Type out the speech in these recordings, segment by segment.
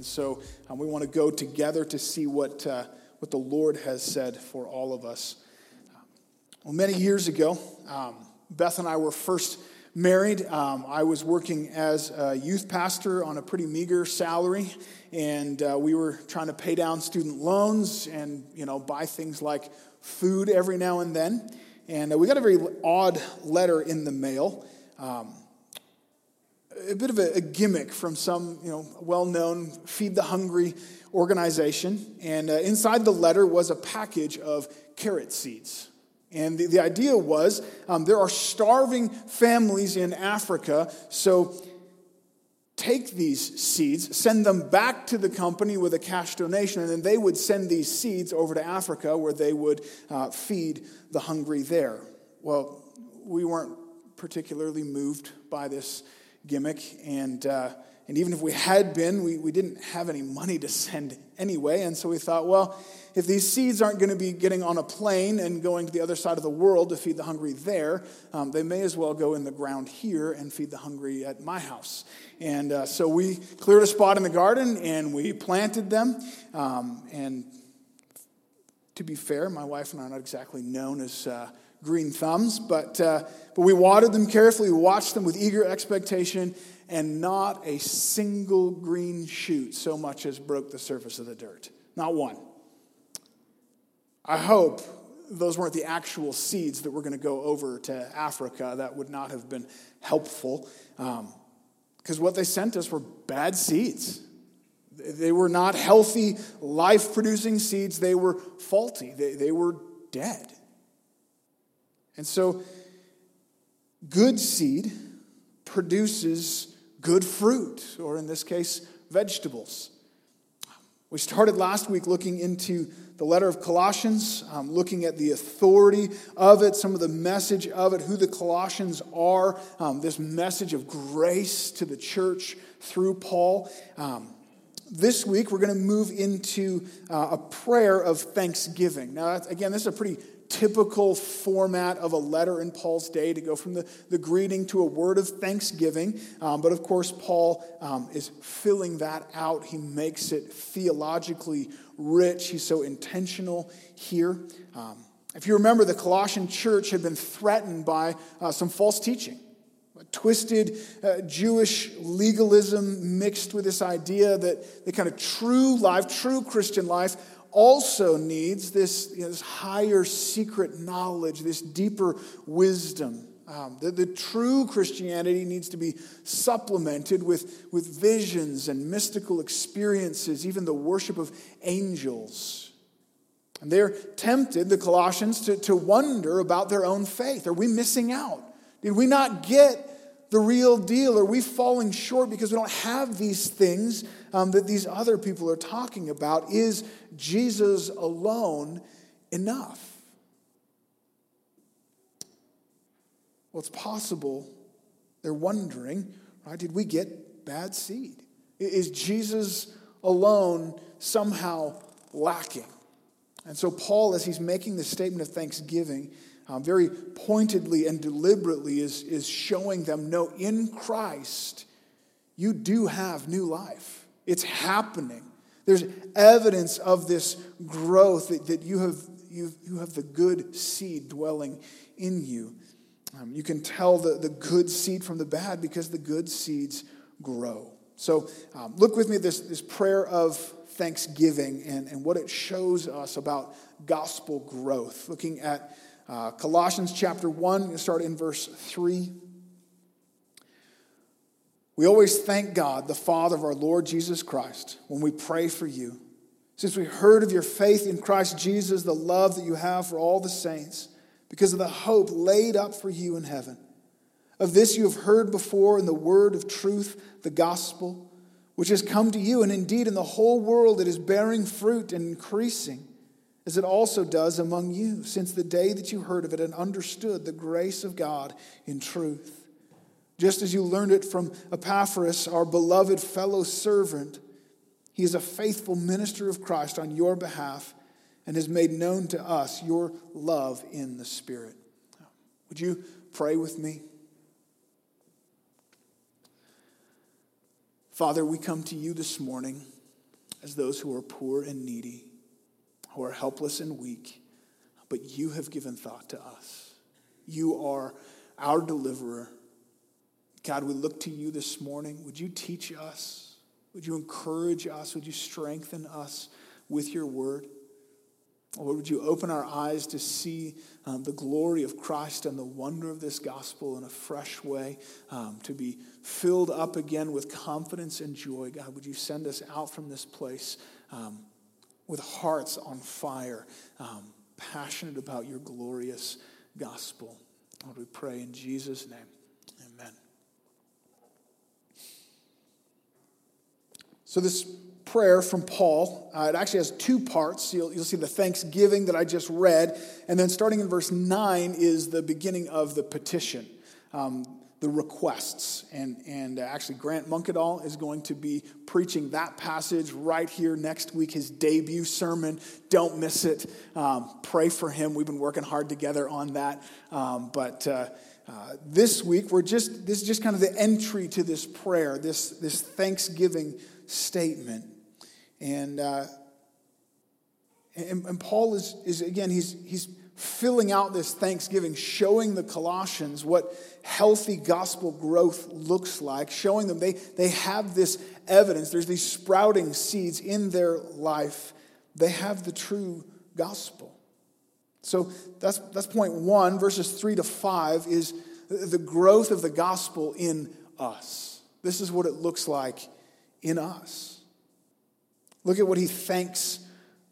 And so um, we want to go together to see what, uh, what the Lord has said for all of us. Well, many years ago, um, Beth and I were first married. Um, I was working as a youth pastor on a pretty meager salary, and uh, we were trying to pay down student loans and you know buy things like food every now and then. And uh, we got a very odd letter in the mail. Um, a bit of a, a, gimmick from some you know well-known feed the hungry organization and uh, inside the letter was a package of carrot seeds and the, the idea was um, there are starving families in Africa, so take these seeds, send them back to the company with a cash donation, and then they would send these seeds over to Africa where they would uh, feed the hungry there. Well, we weren't particularly moved by this gimmick, and, uh, and even if we had been, we, we didn't have any money to send anyway, and so we thought, well, if these seeds aren't going to be getting on a plane and going to the other side of the world to feed the hungry there, um, they may as well go in the ground here and feed the hungry at my house. And uh, so we cleared a spot in the garden and we planted them. Um, and to be fair, my wife and I are not exactly known as uh, green thumbs, but, uh, but we watered them carefully, we watched them with eager expectation, and not a single green shoot so much as broke the surface of the dirt. Not one. I hope those weren't the actual seeds that were going to go over to Africa. That would not have been helpful. Because um, what they sent us were bad seeds. They were not healthy, life producing seeds. They were faulty. They, they were dead. And so, good seed produces good fruit, or in this case, vegetables. We started last week looking into the letter of Colossians, um, looking at the authority of it, some of the message of it, who the Colossians are, um, this message of grace to the church through Paul. Um, this week, we're going to move into uh, a prayer of thanksgiving. Now, again, this is a pretty typical format of a letter in Paul's day to go from the, the greeting to a word of thanksgiving. Um, but of course, Paul um, is filling that out. He makes it theologically rich. He's so intentional here. Um, if you remember, the Colossian church had been threatened by uh, some false teaching. Twisted uh, Jewish legalism mixed with this idea that the kind of true life, true Christian life, also needs this, you know, this higher secret knowledge, this deeper wisdom. Um, the, the true Christianity needs to be supplemented with, with visions and mystical experiences, even the worship of angels. And they're tempted, the Colossians, to, to wonder about their own faith. Are we missing out? Did we not get the real deal? Are we falling short because we don't have these things um, that these other people are talking about? Is Jesus alone enough? Well, it's possible they're wondering, right? Did we get bad seed? Is Jesus alone somehow lacking? And so, Paul, as he's making this statement of thanksgiving, um, very pointedly and deliberately is, is showing them no, in Christ, you do have new life. It's happening. There's evidence of this growth that, that you, have, you, you have the good seed dwelling in you. Um, you can tell the, the good seed from the bad because the good seeds grow. So um, look with me at this, this prayer of thanksgiving and, and what it shows us about gospel growth. Looking at uh, Colossians chapter 1, we start in verse 3. We always thank God, the Father of our Lord Jesus Christ, when we pray for you. Since we heard of your faith in Christ Jesus, the love that you have for all the saints, because of the hope laid up for you in heaven. Of this you have heard before in the word of truth, the gospel which has come to you, and indeed in the whole world it is bearing fruit and increasing, as it also does among you, since the day that you heard of it and understood the grace of God in truth. Just as you learned it from Epaphras, our beloved fellow servant, he is a faithful minister of Christ on your behalf and has made known to us your love in the Spirit. Would you pray with me? Father, we come to you this morning as those who are poor and needy, who are helpless and weak, but you have given thought to us. You are our deliverer. God, we look to you this morning. Would you teach us? Would you encourage us? Would you strengthen us with your word? Lord, would you open our eyes to see um, the glory of Christ and the wonder of this gospel in a fresh way, um, to be filled up again with confidence and joy? God, would you send us out from this place um, with hearts on fire, um, passionate about your glorious gospel? Lord, we pray in Jesus' name. So, this prayer from Paul. Uh, it actually has two parts. You'll, you'll see the thanksgiving that I just read, and then starting in verse 9 is the beginning of the petition, um, the requests. And, and uh, actually, Grant Munkadal is going to be preaching that passage right here next week, his debut sermon. Don't miss it. Um, pray for him. We've been working hard together on that. Um, but uh, uh, this week, we're just, this is just kind of the entry to this prayer, this, this thanksgiving statement. And, uh, and, and, Paul is, is, again, he's, he's filling out this thanksgiving, showing the Colossians what healthy gospel growth looks like, showing them they, they have this evidence. There's these sprouting seeds in their life. They have the true gospel. So that's, that's point one. Verses three to five is the growth of the gospel in us. This is what it looks like in us. Look at what he thanks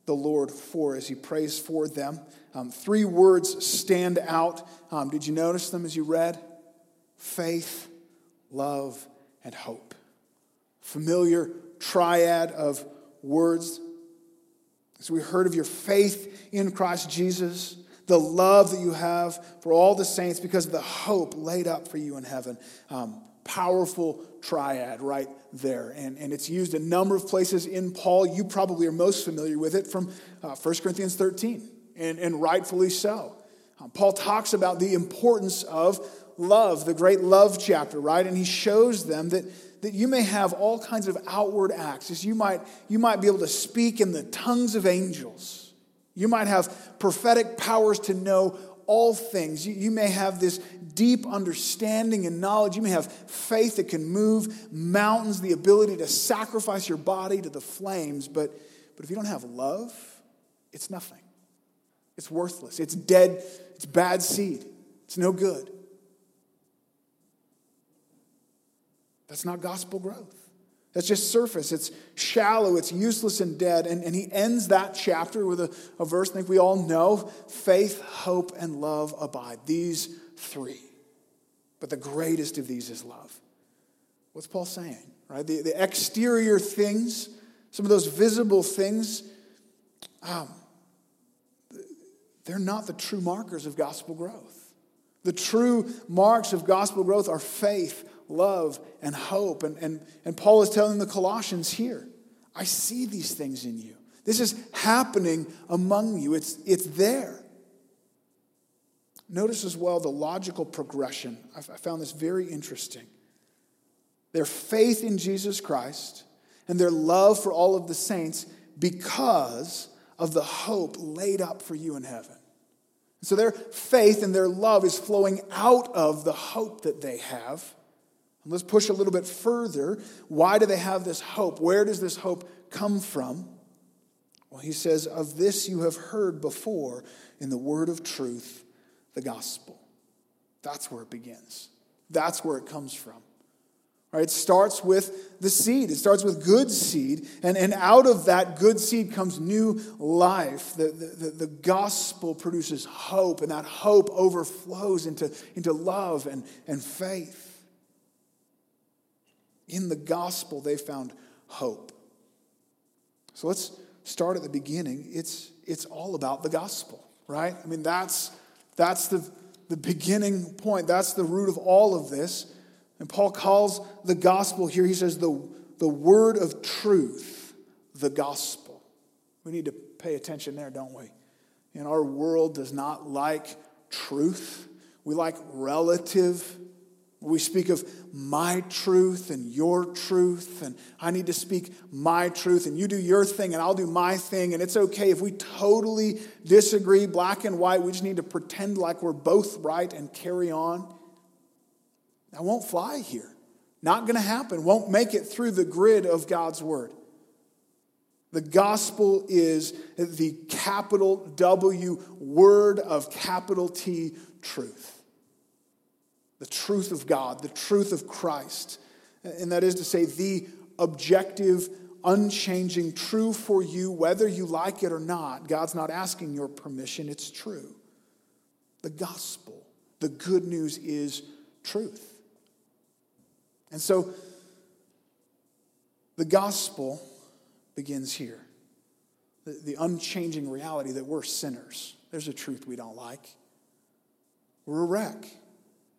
the Lord for as he prays for them. Um, three words stand out. Um, did you notice them as you read? Faith, love, and hope. Familiar triad of words. As we heard of your faith in Christ Jesus, the love that you have for all the saints because of the hope laid up for you in heaven. Um, powerful triad right there. And, and it's used a number of places in Paul. You probably are most familiar with it from uh, 1 Corinthians 13, and, and rightfully so. Uh, Paul talks about the importance of love, the great love chapter, right? And he shows them that, that you may have all kinds of outward acts. As you might, you might be able to speak in the tongues of angels. You might have prophetic powers to know all things. You, you, may have this deep understanding and knowledge. You may have faith that can move mountains, the ability to sacrifice your body to the flames. But, but if you don't have love, it's nothing. It's worthless. It's dead. It's bad seed. It's no good. That's not gospel growth. That's just surface. It's shallow, it's useless and dead. And, and he ends that chapter with a, a verse I think we all know faith, hope, and love abide. These three. But the greatest of these is love. What's Paul saying? Right? The, the exterior things, some of those visible things, um, they're not the true markers of gospel growth. The true marks of gospel growth are faith, love, and hope. And, and, and Paul is telling the Colossians here I see these things in you. This is happening among you, it's, it's there. Notice as well the logical progression. I found this very interesting. Their faith in Jesus Christ and their love for all of the saints because of the hope laid up for you in heaven. So their faith and their love is flowing out of the hope that they have. Let's push a little bit further. Why do they have this hope? Where does this hope come from? Well, he says, Of this you have heard before in the word of truth the gospel. That's where it begins. That's where it comes from. Right? It starts with the seed. It starts with good seed. And, and out of that good seed comes new life. The, the, the gospel produces hope, and that hope overflows into, into love and, and faith. In the gospel, they found hope. So let's start at the beginning. It's, it's all about the gospel, right? I mean, that's, that's the, the beginning point. That's the root of all of this. And Paul calls the gospel here, he says, the, the word of truth, the gospel. We need to pay attention there, don't we? And our world does not like truth. We like relative we speak of my truth and your truth, and I need to speak my truth, and you do your thing, and I'll do my thing, and it's okay if we totally disagree, black and white. We just need to pretend like we're both right and carry on. That won't fly here. Not going to happen. Won't make it through the grid of God's word. The gospel is the capital W word of capital T truth the truth of God, the truth of Christ. And that is to say, the objective, unchanging, true for you, whether you like it or not. God's not asking your permission, it's true. The gospel, the good news is truth. And so the gospel begins here the, the unchanging reality that we're sinners. There's a truth we don't like. We're a wreck.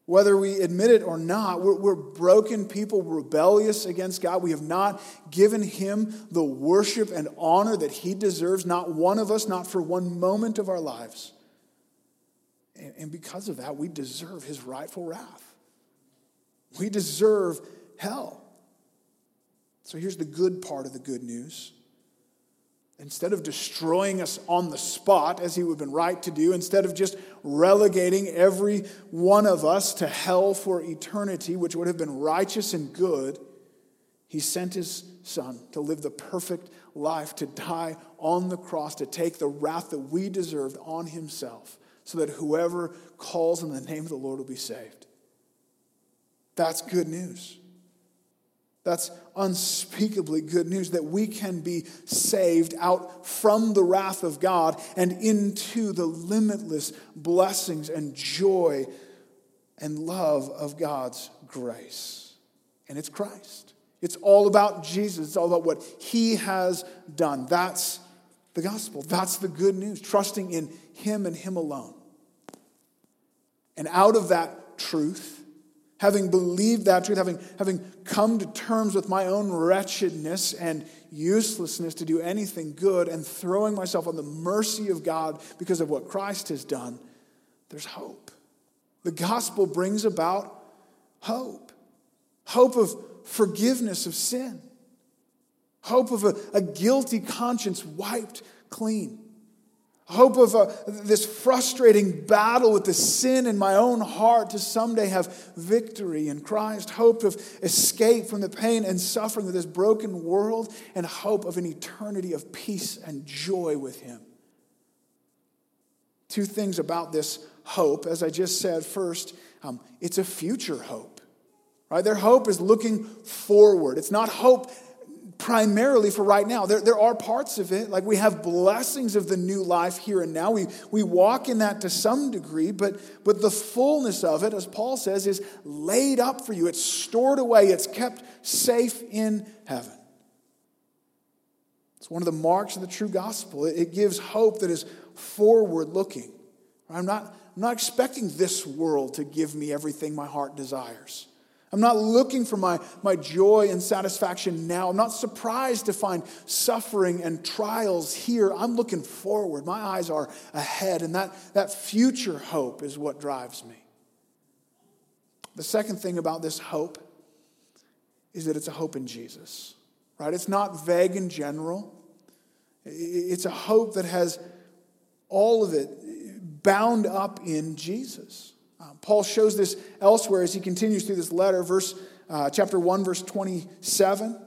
Whether we admit it or not, we're, we're, broken people, rebellious against God. We have not given Him the worship and honor that He deserves, not one of us, not for one moment of our lives. And, and because of that, we deserve His rightful wrath. We deserve hell. So here's the good part of the good news Instead of destroying us on the spot, as he would have been right to do, instead of just relegating every one of us to hell for eternity, which would have been righteous and good, he sent his son to live the perfect life, to die on the cross, to take the wrath that we deserved on himself, so that whoever calls in the name of the Lord will be saved. That's good news. That's unspeakably good news that we can be saved out from the wrath of God and into the limitless blessings and joy and love of God's grace. And it's Christ. It's all about Jesus. It's all about what he has done. That's the gospel. That's the good news. Trusting in him and him alone. And out of that truth, having believed that truth, having, having come to terms with my own wretchedness and uselessness to do anything good, and throwing myself on the mercy of God because of what Christ has done, there's hope. The gospel brings about hope. Hope of forgiveness of sin, hope of a, a guilty conscience wiped clean hope of a, this frustrating battle with the sin in my own heart to someday have victory in Christ, hope of escape from the pain and suffering of this broken world, and hope of an eternity of peace and joy with Him. Two things about this hope, as I just said first, um, it's a future hope. Right? Their hope is looking forward. It's not hope primarily for right now. There, there are parts of it, like we have blessings of the new life here and now. We, we walk in that to some degree, but, but the fullness of it, as Paul says, is laid up for you. It's stored away, it's kept safe in heaven. It's one of the marks of the true gospel. It, it gives hope that is forward looking. I'm not, I'm not expecting this world to give me everything my heart desires. I'm not looking for my, my joy and satisfaction now. I'm not surprised to find suffering and trials here. I'm looking forward. My eyes are ahead, and that, that future hope is what drives me. The second thing about this hope is that it's a hope in Jesus, right? It's not vague and general, it's a hope that has all of it bound up in Jesus. Uh, Paul shows this elsewhere as he continues through this letter, verse uh, chapter 1, verse 27.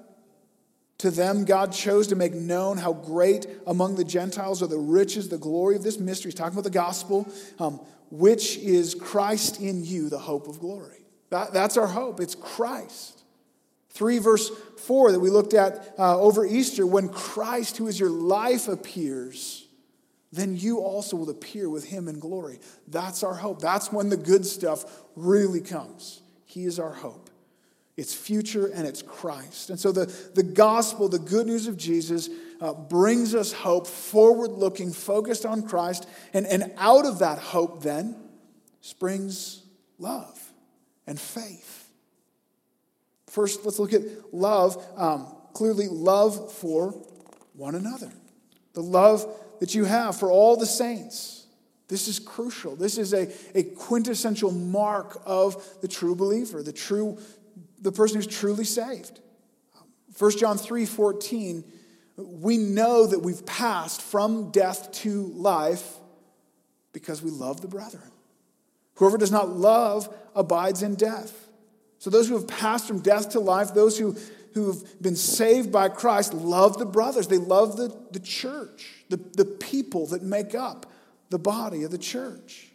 To them, God chose to make known how great among the Gentiles are the riches, the glory of this mystery. He's talking about the gospel, um, which is Christ in you, the hope of glory. That, that's our hope. It's Christ. 3 verse 4 that we looked at uh, over Easter when Christ, who is your life, appears then you also will appear with him in glory. That's our hope. That's when the good stuff really comes. He is our hope. It's future and it's Christ. And so the, the gospel, the good news of Jesus, uh, brings us hope, forward looking, focused on Christ. And, and out of that hope, then, springs love and faith. First, let's look at love. Um, clearly, love for one another. The love that you have for all the saints. This is crucial. This is a, a quintessential mark of the true believer, the true the person who's truly saved. 1 John 3 14, we know that we've passed from death to life because we love the brethren. Whoever does not love abides in death. So those who have passed from death to life, those who, who have been saved by Christ, love the brothers. They love the, the church, the, the people that make up the body of the church.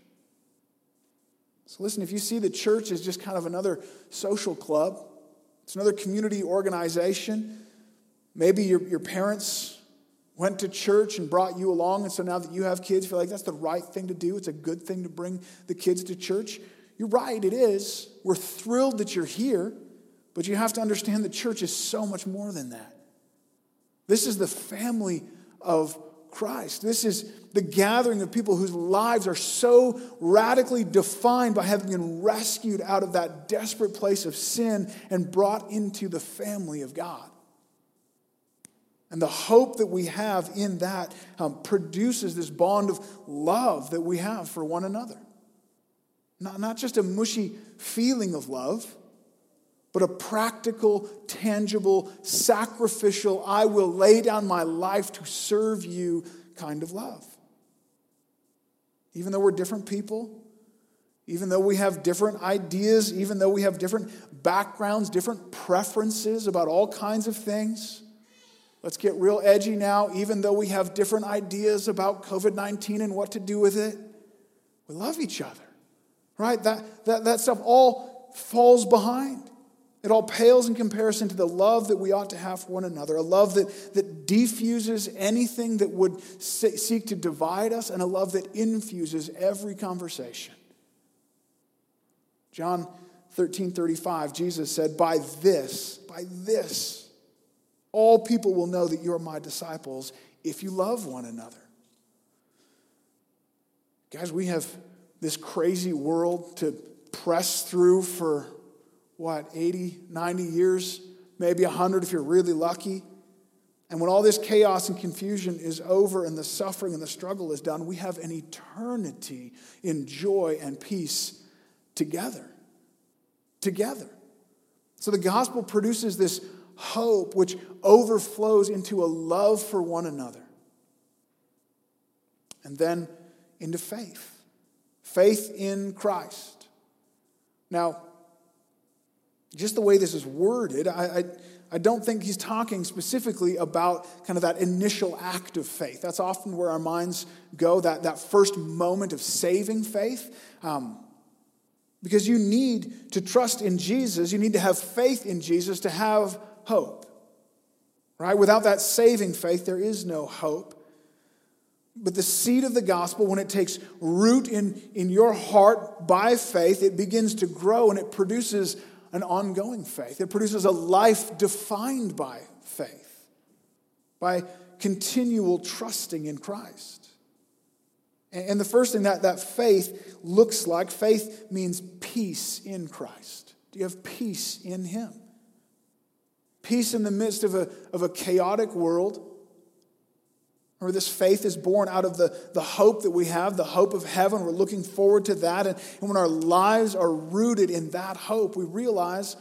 So, listen, if you see the church as just kind of another social club, it's another community organization, maybe your, your parents went to church and brought you along, and so now that you have kids, you feel like that's the right thing to do. It's a good thing to bring the kids to church. You're right, it is. We're thrilled that you're here, but you have to understand the church is so much more than that. This is the family of Christ. This is the gathering of people whose lives are so radically defined by having been rescued out of that desperate place of sin and brought into the family of God. And the hope that we have in that um, produces this bond of love that we have for one another. Not, not just a mushy feeling of love, but a practical, tangible, sacrificial, I will lay down my life to serve you kind of love. Even though we're different people, even though we have different ideas, even though we have different backgrounds, different preferences about all kinds of things. Let's get real edgy now. Even though we have different ideas about COVID 19 and what to do with it, we love each other, right? That, that, that stuff all falls behind. It all pales in comparison to the love that we ought to have for one another, a love that, that defuses anything that would seek to divide us, and a love that infuses every conversation. John 13 35, Jesus said, By this, by this, all people will know that you are my disciples if you love one another. Guys, we have this crazy world to press through for what, 80, 90 years, maybe 100 if you're really lucky. And when all this chaos and confusion is over and the suffering and the struggle is done, we have an eternity in joy and peace together. Together. So the gospel produces this hope which overflows into a love for one another. And then into faith faith in Christ. Now, just the way this is worded, I, I, I, don't think he's talking specifically about kind of that initial act of faith. That's often where our minds go, that, that first moment of saving faith. Um, because you need to trust in Jesus, you need to have faith in Jesus to have hope. Right? Without that saving faith, there is no hope. But the seed of the gospel, when it takes root in, in your heart by faith, it begins to grow and it produces an ongoing faith. It produces a life defined by faith, by continual trusting in Christ. And the first thing that, that faith looks like, faith means peace in Christ. Do you have peace in Him? Peace in the midst of a, of a chaotic world or this faith is born out of the, the hope that we have, the hope of heaven. We're looking forward to that. And, and when our lives are rooted in that hope, we realize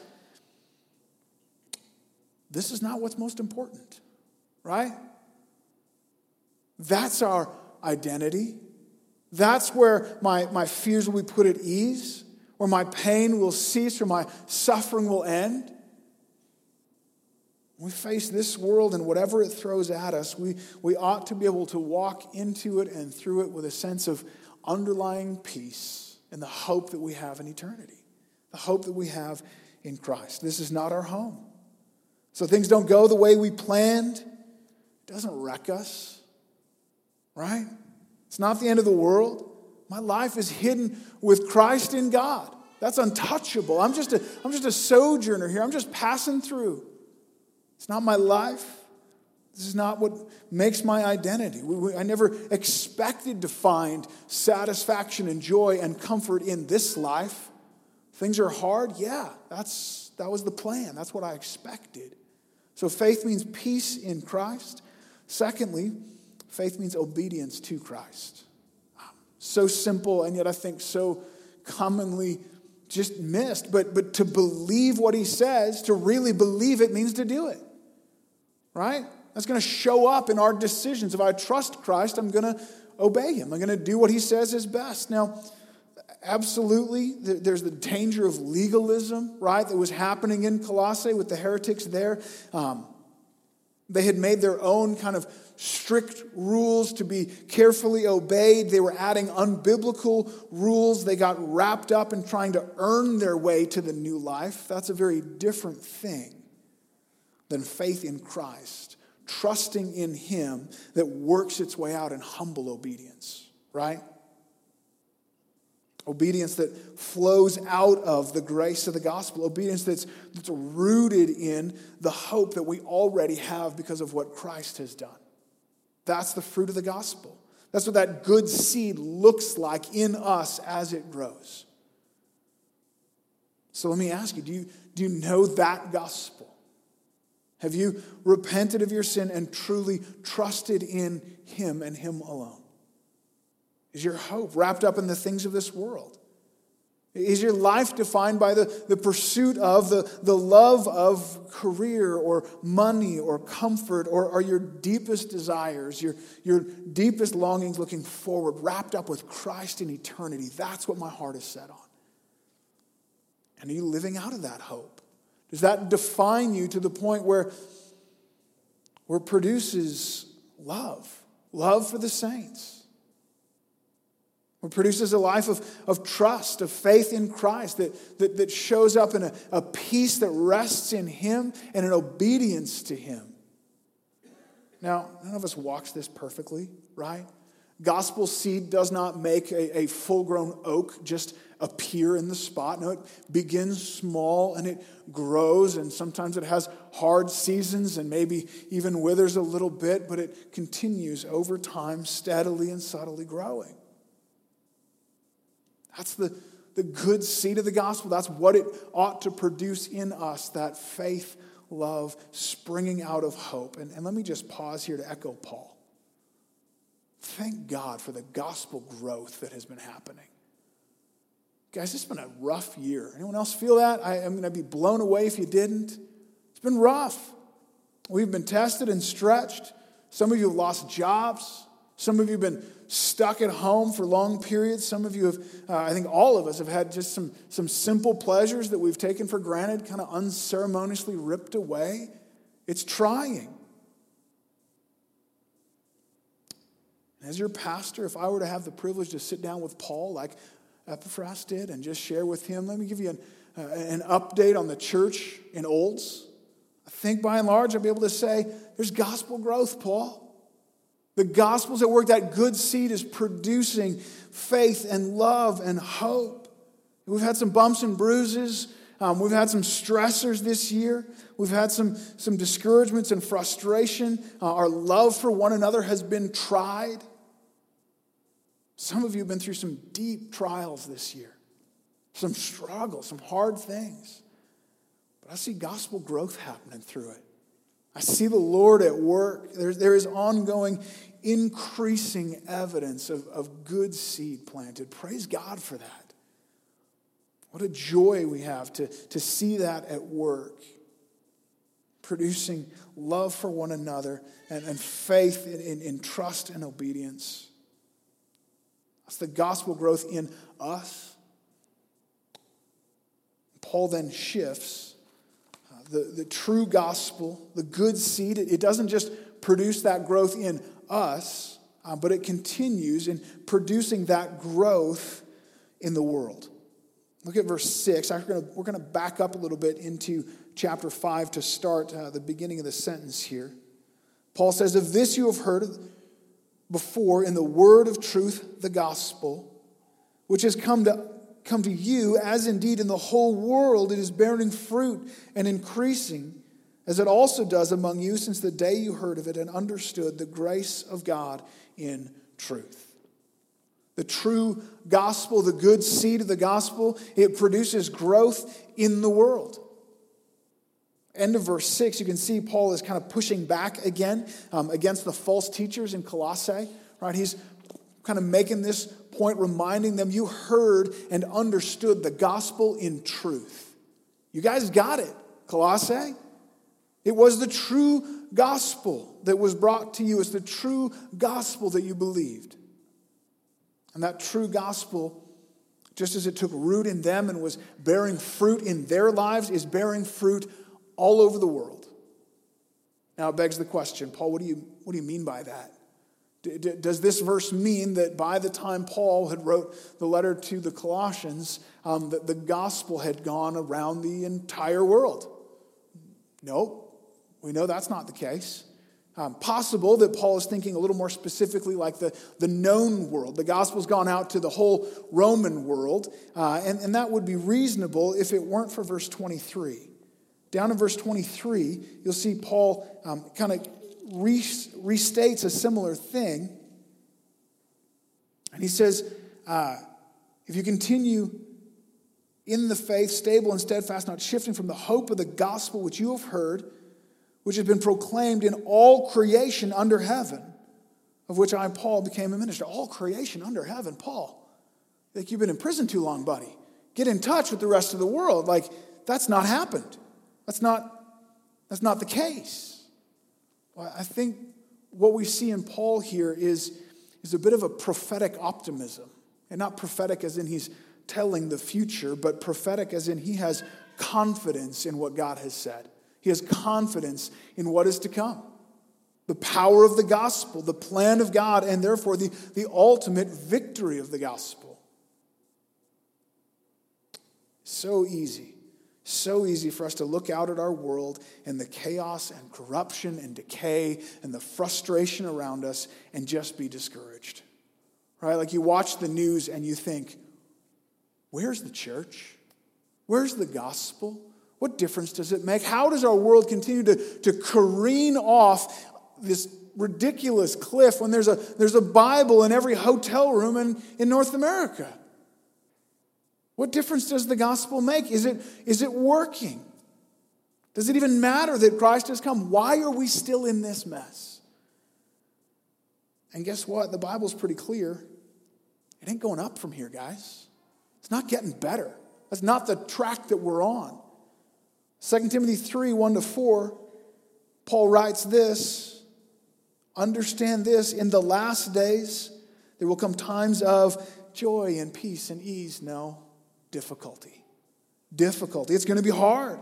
this is not what's most important, right? That's our identity. That's where my, my fears will be put at ease, where my pain will cease, where my suffering will end we face this world and whatever it throws at us, we, we ought to be able to walk into it and through it with a sense of underlying peace and the hope that we have in eternity, the hope that we have in Christ. This is not our home. So things don't go the way we planned. It doesn't wreck us, right? It's not the end of the world. My life is hidden with Christ in God. That's untouchable. I'm just a, I'm just a sojourner here. I'm just passing through. It's not my life. This is not what makes my identity. I never expected to find satisfaction and joy and comfort in this life. Things are hard. Yeah, that's, that was the plan. That's what I expected. So faith means peace in Christ. Secondly, faith means obedience to Christ. Um, so simple, and yet I think so commonly just missed. But, but to believe what he says, to really believe it, means to do it. Right? That's going to show up in our decisions. If I trust Christ, I'm going to obey him. I'm going to do what he says is best. Now, absolutely, there's the danger of legalism, right, that was happening in Colossae with the heretics there. Um, they had made their own kind of strict rules to be carefully obeyed. They were adding unbiblical rules. They got wrapped up in trying to earn their way to the new life. That's a very different thing than faith in Christ, trusting in Him that works its way out in humble obedience, right? Obedience that flows out of the grace of the gospel. Obedience that's, that's rooted in the hope that we already have because of what Christ has done. That's the fruit of the gospel. That's what that good seed looks like in us as it grows. So let me ask you do you, do you know that gospel? Have you repented of your sin and truly trusted in Him and Him alone? Is your hope wrapped up in the things of this world? Is your life defined by the, the pursuit of, the, the love of career or money or comfort, or are your deepest desires, your, your deepest longings looking forward, wrapped up with Christ in eternity? That's what my heart is set on. And are you living out of that hope? Does that define you to the point where, where it produces love? Love for the saints it produces a life of, of trust, of faith in Christ that, that, that shows up in a, a peace that rests in Him and an obedience to Him. Now, none of us walks this perfectly, right? Gospel seed does not make a, a full grown oak just appear in the spot. No, it begins small and it grows, and sometimes it has hard seasons and maybe even withers a little bit, but it continues over time, steadily and subtly growing. That's the, the good seed of the gospel. That's what it ought to produce in us that faith, love, springing out of hope. And, and let me just pause here to echo Paul. Thank God for the gospel growth that has been happening. Guys, it's been a rough year. Anyone else feel that? I, am going to be blown away if you didn't. It's been rough. We've been tested and stretched. Some of you have lost jobs. Some of you have been stuck at home for long periods. Some of you have, uh, I think all of us have had just some, some simple pleasures that we've taken for granted, kind of unceremoniously ripped away. It's trying. As your pastor, if I were to have the privilege to sit down with Paul like Epaphras did and just share with him, let me give you an, uh, an update on the church in Olds. I think by and large I'll be able to say there's gospel growth, Paul. The gospel's at work. That good seed is producing faith and love and hope. We've had some bumps and bruises. Um, we've had some stressors this year. We've had some, some discouragements and frustration. Uh, our love for one another has been tried. Some of you have been through some deep trials this year, some struggles, some hard things. But I see gospel growth happening through it. I see the Lord at work. There's, there is ongoing, increasing evidence of, of good seed planted. Praise God for that. What a joy we have to, to see that at work, producing love for one another and, and faith in, in, in trust and obedience. That's the gospel growth in us. Paul then shifts the, the true gospel, the good seed, it, it doesn't just produce that growth in us, uh, but it continues in producing that growth in the world. Look at verse 6. We're going we're to back up a little bit into chapter 5 to start uh, the beginning of the sentence here. Paul says, Of this you have heard before in the word of truth, the gospel, which has come to come to you, as indeed in the whole world it is bearing fruit and increasing, as it also does among you since the day you heard of it and understood the grace of God in truth. The true gospel, the good seed of the gospel, it produces growth in the world. End of verse 6, you can see Paul is kind of pushing back again um, against the false teachers in Colossae. Right? He's kind of making this point, reminding them you heard and understood the gospel in truth. You guys got it, Colossae. It was the true gospel that was brought to you. It's the true gospel that you believed. And that true gospel, just as it took root in them and was bearing fruit in their lives, is bearing fruit all over the world. Now it begs the question, Paul, what do you, what do you mean by that? Does this verse mean that by the time Paul had wrote the letter to the Colossians, um, that the gospel had gone around the entire world? No, we know that's not the case. Um, possible that Paul is thinking a little more specifically like the, the known world. The gospel's gone out to the whole Roman world, uh, and, and that would be reasonable if it weren't for verse 23. Down in verse 23, you'll see Paul um, kind of restates a similar thing. And he says, uh, if you continue in the faith, stable and steadfast, not shifting from the hope of the gospel which you have heard, which has been proclaimed in all creation under heaven, of which I, Paul, became a minister. All creation under heaven, Paul. Like you've been in prison too long, buddy. Get in touch with the rest of the world. Like that's not happened. That's not, that's not the case. Well, I think what we see in Paul here is, is a bit of a prophetic optimism. And not prophetic as in he's telling the future, but prophetic as in he has confidence in what God has said. He has confidence in what is to come. The power of the gospel, the plan of God, and therefore the, the ultimate victory of the gospel. So easy so easy for us to look out at our world and the chaos and corruption and decay and the frustration around us and just be discouraged. Right? Like you watch the news and you think, where's the church? Where's the gospel? What difference does it make? How does our world continue to, to careen off this ridiculous cliff when there's a, there's a Bible in every hotel room in, in North America? What difference does the gospel make? Is it, is it working? Does it even matter that Christ has come? Why are we still in this mess? And guess what? The Bible's pretty clear. It ain't going up from here, guys. It's not getting better. That's not the track that we're on. 2 Timothy 3 1 to 4, Paul writes this Understand this, in the last days, there will come times of joy and peace and ease. No, difficulty. Difficulty. It's going to be hard.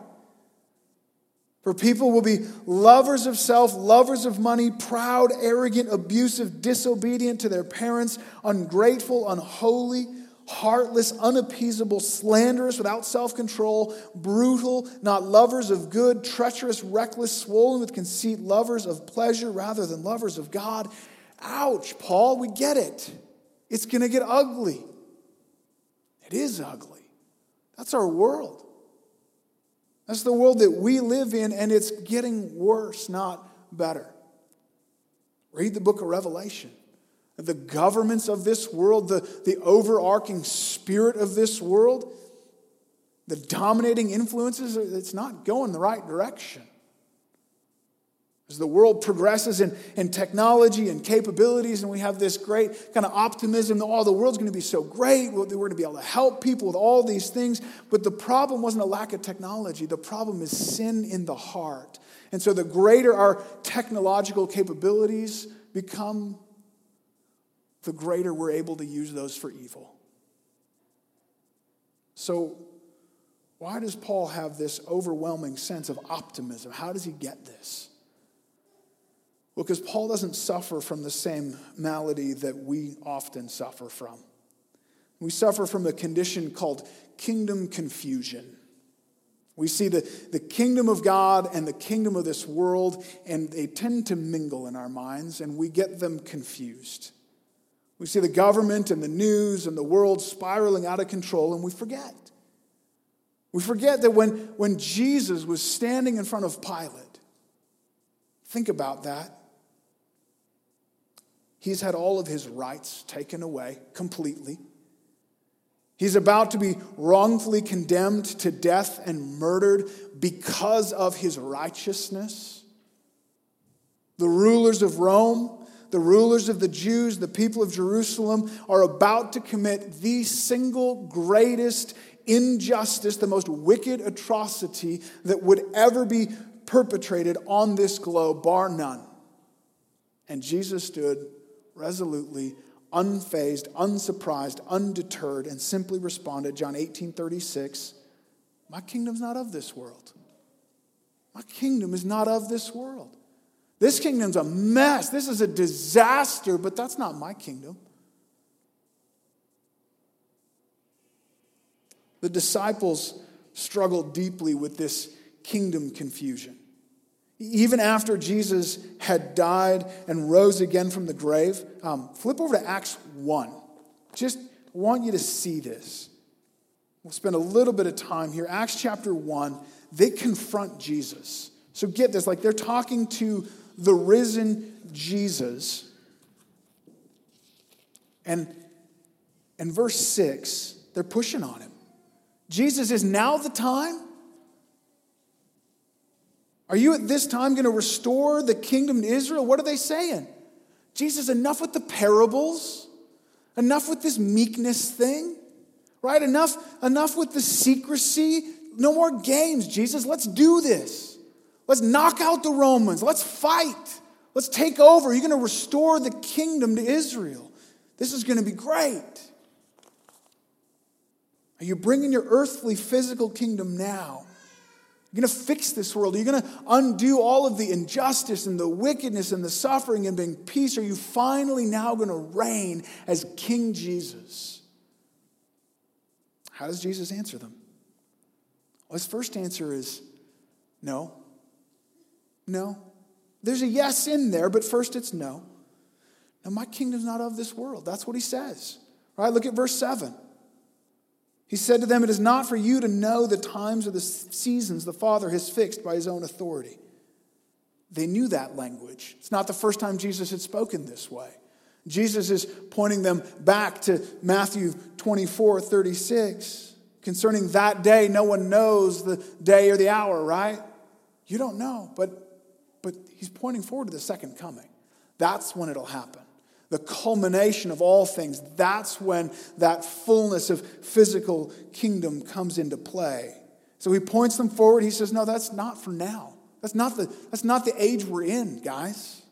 For people will be lovers of self, lovers of money, proud, arrogant, abusive, disobedient to their parents, ungrateful, unholy, heartless, unappeasable, slanderous, without self control, brutal, not lovers of good, treacherous, reckless, swollen with conceit, lovers of pleasure rather than lovers of God. Ouch, Paul, we get it. It's going to get ugly. It is ugly. That's our world. That's the world that we live in, and it's getting worse, not better. Read the book of Revelation. The governments of this world, the, the overarching spirit of this world, the dominating influences, it's not going the right direction. As the world progresses in, in technology and capabilities, and we have this great kind of optimism that, oh, the world's going to be so great, we're going to be able to help people with all these things. But the problem wasn't a lack of technology, the problem is sin in the heart. And so the greater our technological capabilities become, the greater we're able to use those for evil. So, why does Paul have this overwhelming sense of optimism? How does he get this? Well, because Paul doesn't suffer from the same malady that we often suffer from. We suffer from a condition called kingdom confusion. We see the, the kingdom of God and the kingdom of this world, and they tend to mingle in our minds, and we get them confused. We see the government and the news and the world spiraling out of control, and we forget. We forget that when, when Jesus was standing in front of Pilate, think about that. He's had all of his rights taken away completely. He's about to be wrongfully condemned to death and murdered because of his righteousness. The rulers of Rome, the rulers of the Jews, the people of Jerusalem are about to commit the single greatest injustice, the most wicked atrocity that would ever be perpetrated on this globe, bar none. And Jesus stood resolutely, unfazed, unsurprised, undeterred, and simply responded, John 18 36, My kingdom's not of this world. My kingdom is not of this world. This kingdom's a mess. This is a disaster, but that's not my kingdom. The disciples struggled deeply with this kingdom confusion. Even after Jesus had died and rose again from the grave, um, flip over to Acts 1. Just want you to see this. We'll spend a little bit of time here. Acts chapter 1, they confront Jesus. So get this like they're talking to the risen Jesus. And in verse 6, they're pushing on him. Jesus is now the time? Are you at this time going to restore the kingdom to Israel? What are they saying? Jesus, enough with the parables, enough with this meekness thing, right? Enough, enough with the secrecy. No more games, Jesus. Let's do this. Let's knock out the Romans. Let's fight. Let's take over. You're going to restore the kingdom to Israel. This is going to be great. Are you bringing your earthly, physical kingdom now? You're going to fix this world. You're you going to undo all of the injustice and the wickedness and the suffering and bring peace? Are you finally now going to reign as King Jesus? How does Jesus answer them? Well, his first answer is no. No. There's a yes in there, but first it's no. Now, my kingdom's not of this world. That's what he says. Right? Look at verse 7. He said to them, It is not for you to know the times or the seasons the Father has fixed by his own authority. They knew that language. It's not the first time Jesus had spoken this way. Jesus is pointing them back to Matthew 24 36. Concerning that day, no one knows the day or the hour, right? You don't know, but, but he's pointing forward to the second coming. That's when it'll happen the culmination of all things, that's when that fullness of physical kingdom comes into play. So he points them forward. He says, No, that's not for now. That's not the, that's not the age we're in, guys.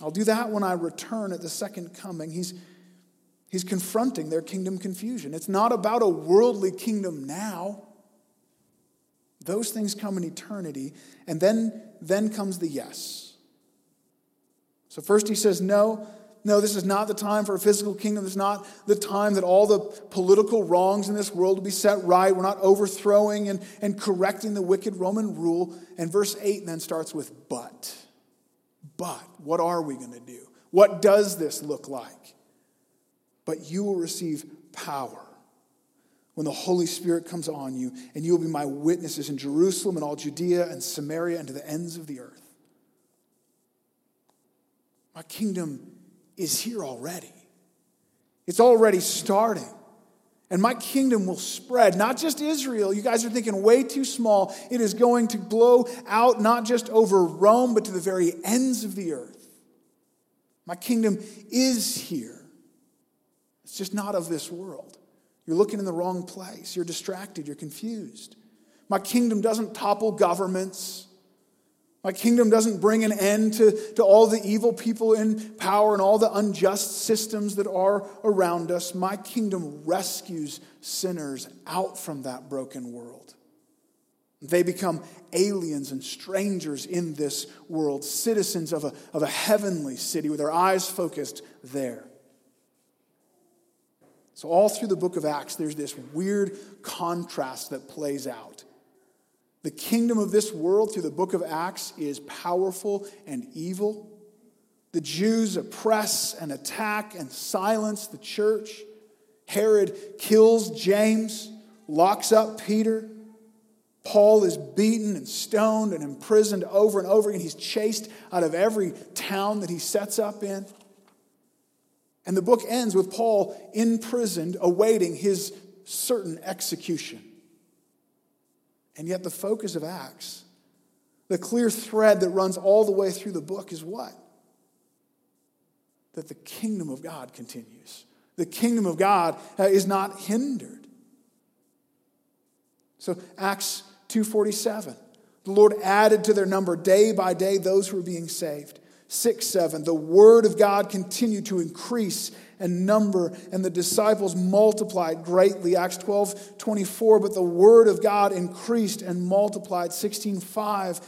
I'll do that when I return at the second coming. He's, he's confronting their kingdom confusion. It's not about a worldly kingdom now. Those things come in eternity. And then, then comes the yes. So first he says, No, no, this is not the time for a physical kingdom. This is not the time that all the political wrongs in this world will be set right. We're not overthrowing and, and correcting the wicked Roman rule. And verse 8 then starts with, but. But, what are we going to do? What does this look like? But you will receive power when the Holy Spirit comes on you, and you will be my witnesses in Jerusalem and all Judea and Samaria and to the ends of the earth. My kingdom is here already. It's already starting. And my kingdom will spread, not just Israel. You guys are thinking way too small. It is going to blow out not just over Rome, but to the very ends of the earth. My kingdom is here. It's just not of this world. You're looking in the wrong place. You're distracted. You're confused. My kingdom doesn't topple governments. My kingdom doesn't bring an end to, to all the evil people in power and all the unjust systems that are around us. My kingdom rescues sinners out from that broken world. They become aliens and strangers in this world, citizens of a, of a heavenly city with their eyes focused there. So, all through the book of Acts, there's this weird contrast that plays out. The kingdom of this world through the book of Acts is powerful and evil. The Jews oppress and attack and silence the church. Herod kills James, locks up Peter. Paul is beaten and stoned and imprisoned over and over again. He's chased out of every town that he sets up in. And the book ends with Paul imprisoned, awaiting his certain execution. And yet, the focus of Acts, the clear thread that runs all the way through the book is what? That the kingdom of God continues. The kingdom of God uh, is not hindered. So, Acts 247. The Lord added to their number day by day those who were being saved. 6 7. The word of God continued to increase and number, and the disciples multiplied greatly. Acts 12 24. But the word of God increased and multiplied. 16 5.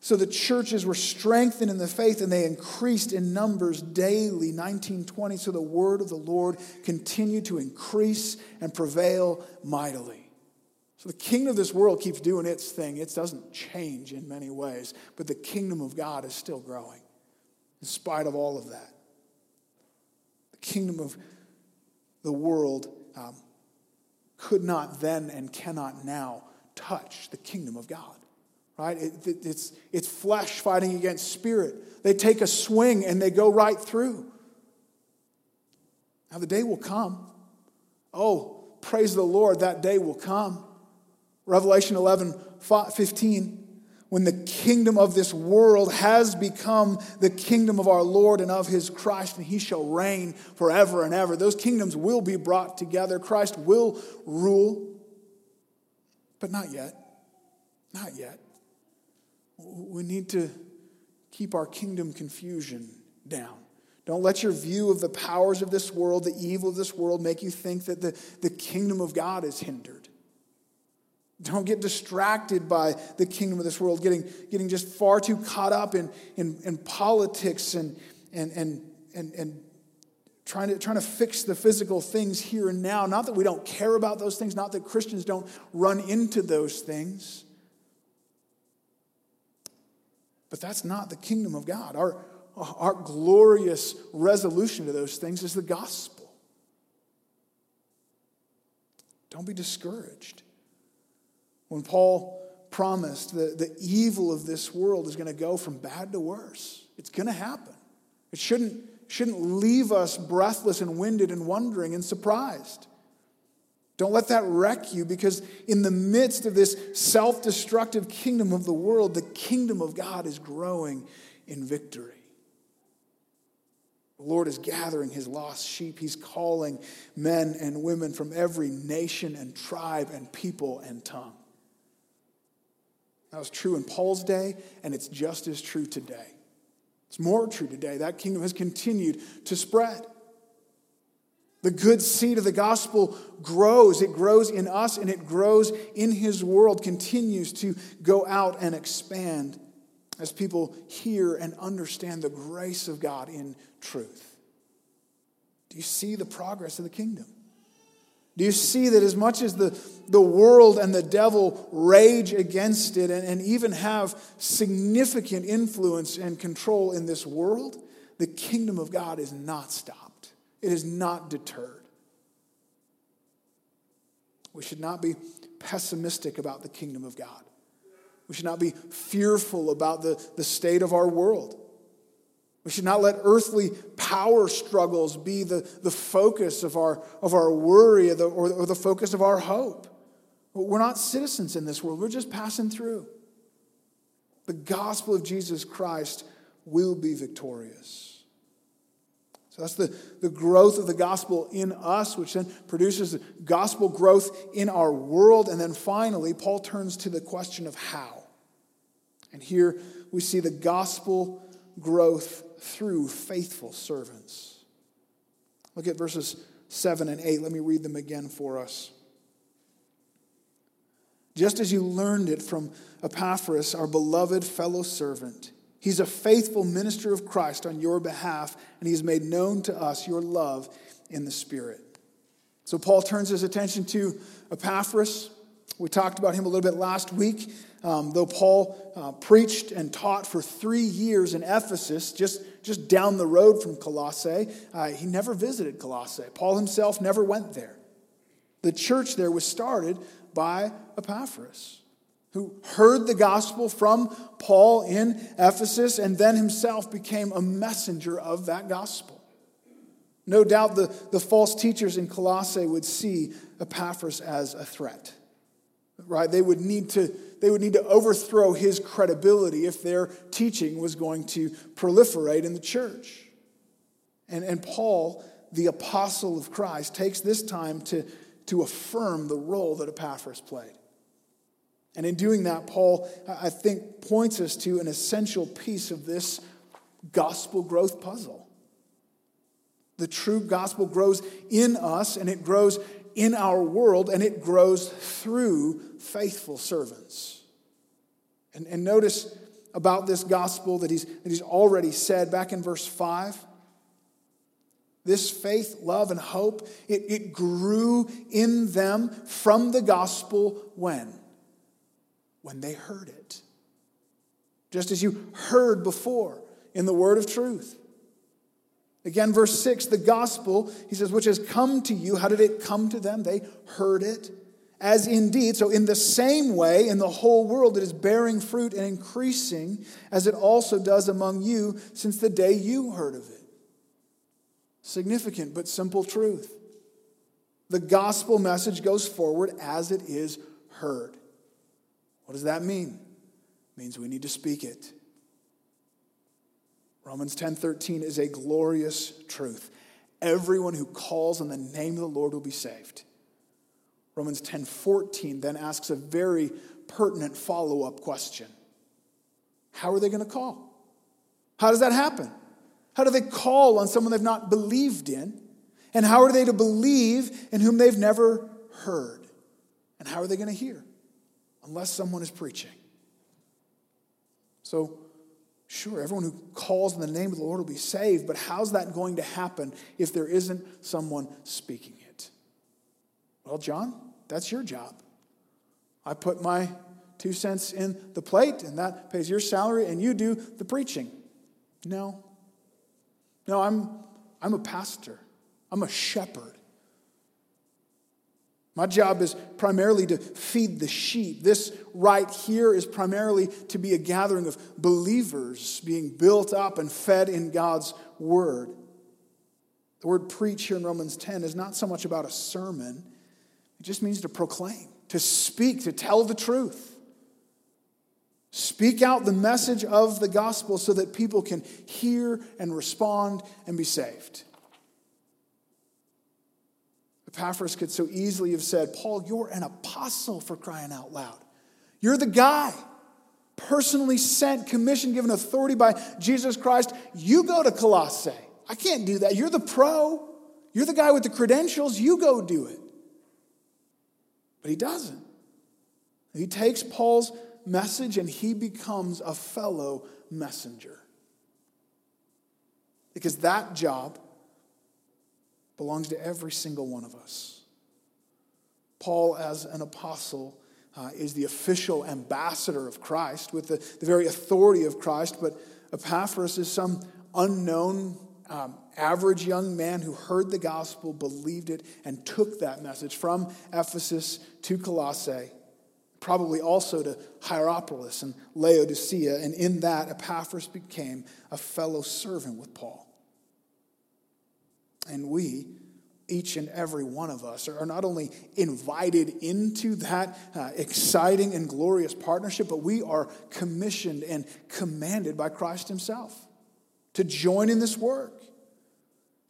So the churches were strengthened in the faith and they increased in numbers daily. 1920. So the word of the Lord continued to increase and prevail mightily. So the kingdom of this world keeps doing its thing. It doesn't change in many ways, but the kingdom of God is still growing in spite of all of that kingdom of the world um, could not then and cannot now touch the kingdom of God. Right? It, it, it's, it's flesh fighting against spirit. They take a swing and they go right through. Now, the day will come. Oh, praise the Lord, that day will come. Revelation 11 15 when the kingdom of this world has become the kingdom of our Lord and of his Christ, and he shall reign forever and ever. Those kingdoms will be brought together. Christ will rule, but not yet. Not yet. We need to keep our kingdom confusion down. Don't let your view of the powers of this world, the evil of this world, make you think that the, the kingdom of God is hindered. Don't get distracted by the kingdom of this world, getting, getting just far too caught up in, in, in politics and, and, and, and, and trying, to, trying to fix the physical things here and now. Not that we don't care about those things, not that Christians don't run into those things. But that's not the kingdom of God. Our, our glorious resolution to those things is the gospel. Don't be discouraged. When Paul promised that the evil of this world is going to go from bad to worse, it's going to happen. It shouldn't, shouldn't leave us breathless and winded and wondering and surprised. Don't let that wreck you because, in the midst of this self destructive kingdom of the world, the kingdom of God is growing in victory. The Lord is gathering his lost sheep. He's calling men and women from every nation and tribe and people and tongue. That was true in Paul's day, and it's just as true today. It's more true today. That kingdom has continued to spread. The good seed of the gospel grows. It grows in us and it grows in his world, continues to go out and expand as people hear and understand the grace of God in truth. Do you see the progress of the kingdom? Do you see that as much as the, the world and the devil rage against it and, and even have significant influence and control in this world, the kingdom of God is not stopped, it is not deterred. We should not be pessimistic about the kingdom of God. We should not be fearful about the, the state of our world. We should not let earthly power struggles be the, the focus of our, of our worry or the, or, or the focus of our hope. We're not citizens in this world, we're just passing through. The gospel of Jesus Christ will be victorious. So that's the, the growth of the gospel in us, which then produces gospel growth in our world. And then finally, Paul turns to the question of how. And here we see the gospel growth through faithful servants. Look at verses 7 and 8. Let me read them again for us. Just as you learned it from Epaphras, our beloved fellow servant, he's a faithful minister of Christ on your behalf, and he has made known to us your love in the Spirit. So Paul turns his attention to Epaphras, We talked about him a little bit last week. Um, though Paul uh, preached and taught for three years in Ephesus, just, just down the road from Colossae, uh, he never visited Colossae. Paul himself never went there. The church there was started by Epaphras, who heard the gospel from Paul in Ephesus and then himself became a messenger of that gospel. No doubt the, the false teachers in Colossae would see Epaphras as a threat right? They would need to they would need to overthrow his credibility if their teaching was going to proliferate in the church. And, and Paul, the apostle of Christ, takes this time to, to affirm the role that Epaphras played. And in doing that, Paul, I think, points us to an essential piece of this gospel growth puzzle. The true gospel grows in us and it grows in our world, and it grows through faithful servants. And, and notice about this gospel that he's, that he's already said back in verse 5. This faith, love, and hope, it, it grew in them from the gospel when? When they heard it. Just as you heard before in the word of truth. Again, verse 6, the gospel, he says, which has come to you. How did it come to them? They heard it. As indeed, so in the same way, in the whole world, it is bearing fruit and increasing, as it also does among you since the day you heard of it. Significant but simple truth. The gospel message goes forward as it is heard. What does that mean? It means we need to speak it. Romans 10:13 is a glorious truth. Everyone who calls on the name of the Lord will be saved. Romans 10:14 then asks a very pertinent follow-up question. How are they going to call? How does that happen? How do they call on someone they've not believed in? And how are they to believe in whom they've never heard? And how are they going to hear? Unless someone is preaching. So, Sure, everyone who calls in the name of the Lord will be saved, but how's that going to happen if there isn't someone speaking it? Well, John, that's your job. I put my two cents in the plate, and that pays your salary, and you do the preaching. No. No, I'm, I'm a pastor, I'm a shepherd. My job is primarily to feed the sheep. This right here is primarily to be a gathering of believers being built up and fed in God's word. The word preach here in Romans 10 is not so much about a sermon, it just means to proclaim, to speak, to tell the truth. Speak out the message of the gospel so that people can hear and respond and be saved. Epaphras could so easily have said, Paul, you're an apostle for crying out loud. You're the guy, personally sent, commissioned, given authority by Jesus Christ. You go to Colossae. I can't do that. You're the pro. You're the guy with the credentials. You go do it. But he doesn't. He takes Paul's message and he becomes a fellow messenger. Because that job belongs to every single one of us. Paul, as an apostle, uh, is the official ambassador of Christ with the, the very authority of Christ, but Epaphras is some unknown, um, average young man who heard the gospel, believed it, and took that message from Ephesus to Colossae, probably also to Hierapolis and Laodicea, and in that, Epaphras became a fellow servant with Paul. And we, each and every one of us, are not only invited into that uh, exciting and glorious partnership, but we are commissioned and commanded by Christ Himself to join in this work,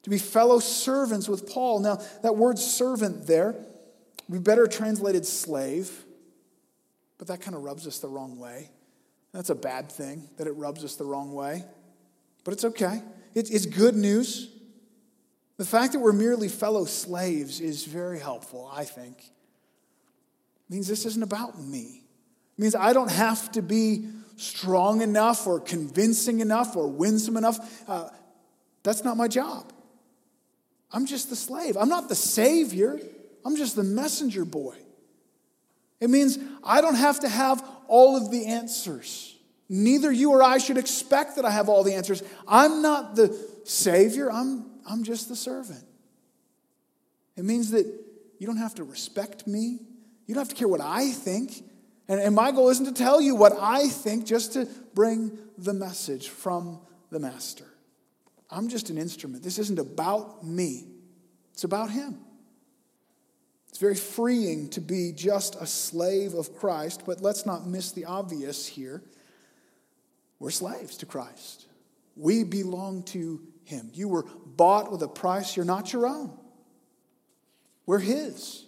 to be fellow servants with Paul. Now, that word servant there, we better translated slave, but that kind of rubs us the wrong way. That's a bad thing that it rubs us the wrong way, but it's okay. it's good news. The fact that we're merely fellow slaves is very helpful, I think. It means this isn't about me. It means I don't have to be strong enough or convincing enough or winsome enough. Uh, that's not my job. I'm just the slave. I'm not the savior, I'm just the messenger boy. It means I don't have to have all of the answers. Neither you or I should expect that I have all the answers. I'm not the Savior, I'm, I'm just the servant. It means that you don't have to respect me, you don't have to care what I think. And, and my goal isn't to tell you what I think, just to bring the message from the Master. I'm just an instrument. This isn't about me, it's about Him. It's very freeing to be just a slave of Christ, but let's not miss the obvious here. We're slaves to Christ. We belong to Him. You were bought with a price, you're not your own. We're His.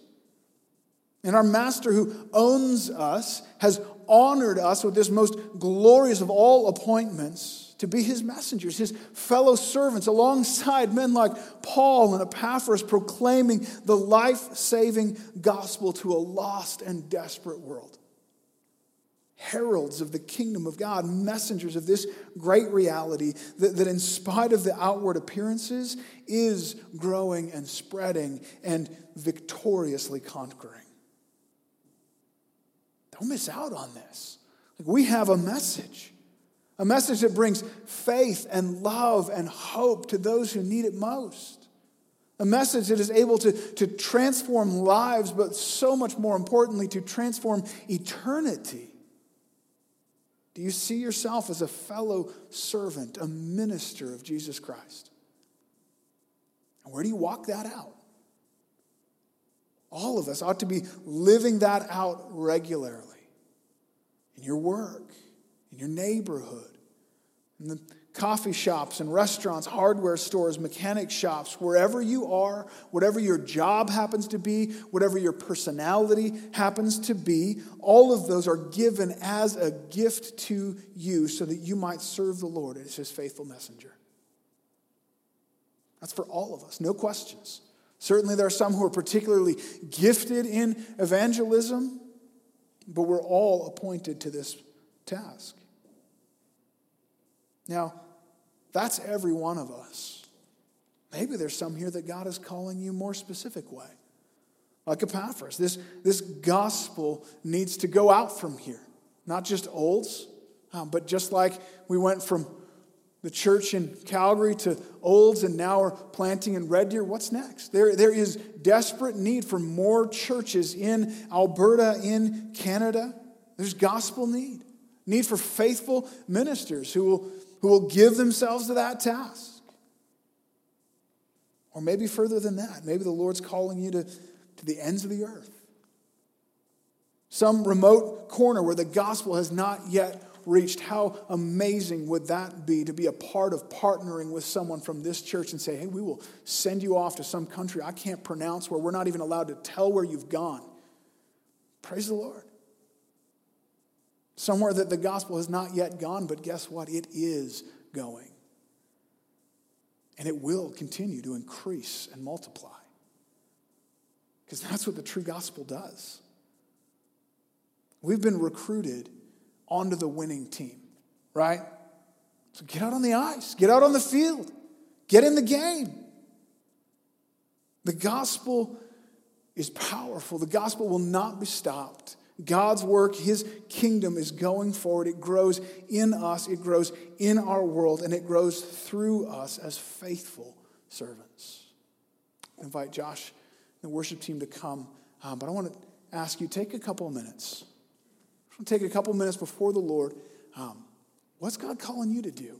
And our Master who owns us has honored us with this most glorious of all appointments to be his messengers, his fellow servants, alongside men like Paul and Epaphras, proclaiming the life saving gospel to a lost and desperate world. Heralds of the kingdom of God, messengers of this great reality that, that, in spite of the outward appearances, is growing and spreading and victoriously conquering. Don't miss out on this. we have a message. A message that brings faith and love and hope to those who need it most. A message that is able to, to transform lives, but so much more importantly, to transform eternity. Do you see yourself as a fellow servant, a minister of Jesus Christ? And where do you walk that out? All of us ought to be living that out regularly in your work, in your neighborhood, in the coffee shops and restaurants, hardware stores, mechanic shops, wherever you are, whatever your job happens to be, whatever your personality happens to be, all of those are given as a gift to you so that you might serve the Lord as his faithful messenger. That's for all of us, no questions. Certainly, there are some who are particularly gifted in evangelism, but we're all appointed to this task. Now, that's every one of us. Maybe there's some here that God is calling you more specific way. Like Epaphras, this, this gospel needs to go out from here. Not just Olds, um, but just like we went from the church in Calgary to Olds and now we're planting in Red Deer, what's next? There, there is desperate need for more churches in Alberta, in Canada. There's gospel need. Need for faithful ministers who will who will give themselves to that task. Or maybe further than that, maybe the Lord's calling you to, to the ends of the earth. Some remote corner where the gospel has not yet reached. How amazing would that be to be a part of partnering with someone from this church and say, hey, we will send you off to some country I can't pronounce where we're not even allowed to tell where you've gone. Praise the Lord somewhere that the gospel has not yet gone, but guess what? It is going. And it will continue to increase and multiply. Because that's what the true gospel does. We've been recruited onto the winning team, right? So get out on the ice, get out on the field, get in the game. The gospel is powerful, the gospel will not be stopped. God's work, His kingdom is going forward. It grows in us, it grows in our world, and it grows through us as faithful servants. I invite Josh and the worship team to come, um, but I want to ask you take a couple of minutes. Take a couple of minutes before the Lord. Um, what's God calling you to do?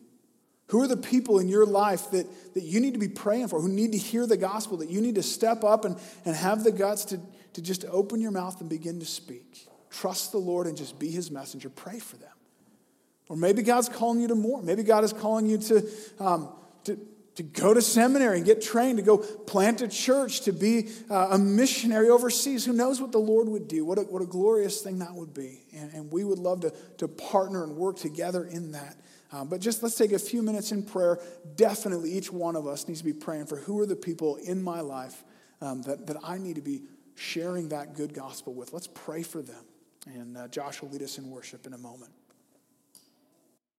Who are the people in your life that, that you need to be praying for, who need to hear the gospel, that you need to step up and, and have the guts to, to just open your mouth and begin to speak? Trust the Lord and just be his messenger. Pray for them. Or maybe God's calling you to more. Maybe God is calling you to, um, to, to go to seminary and get trained, to go plant a church, to be uh, a missionary overseas. Who knows what the Lord would do? What a, what a glorious thing that would be. And, and we would love to, to partner and work together in that. Um, but just let's take a few minutes in prayer. Definitely, each one of us needs to be praying for who are the people in my life um, that, that I need to be sharing that good gospel with. Let's pray for them. And uh, Josh will lead us in worship in a moment.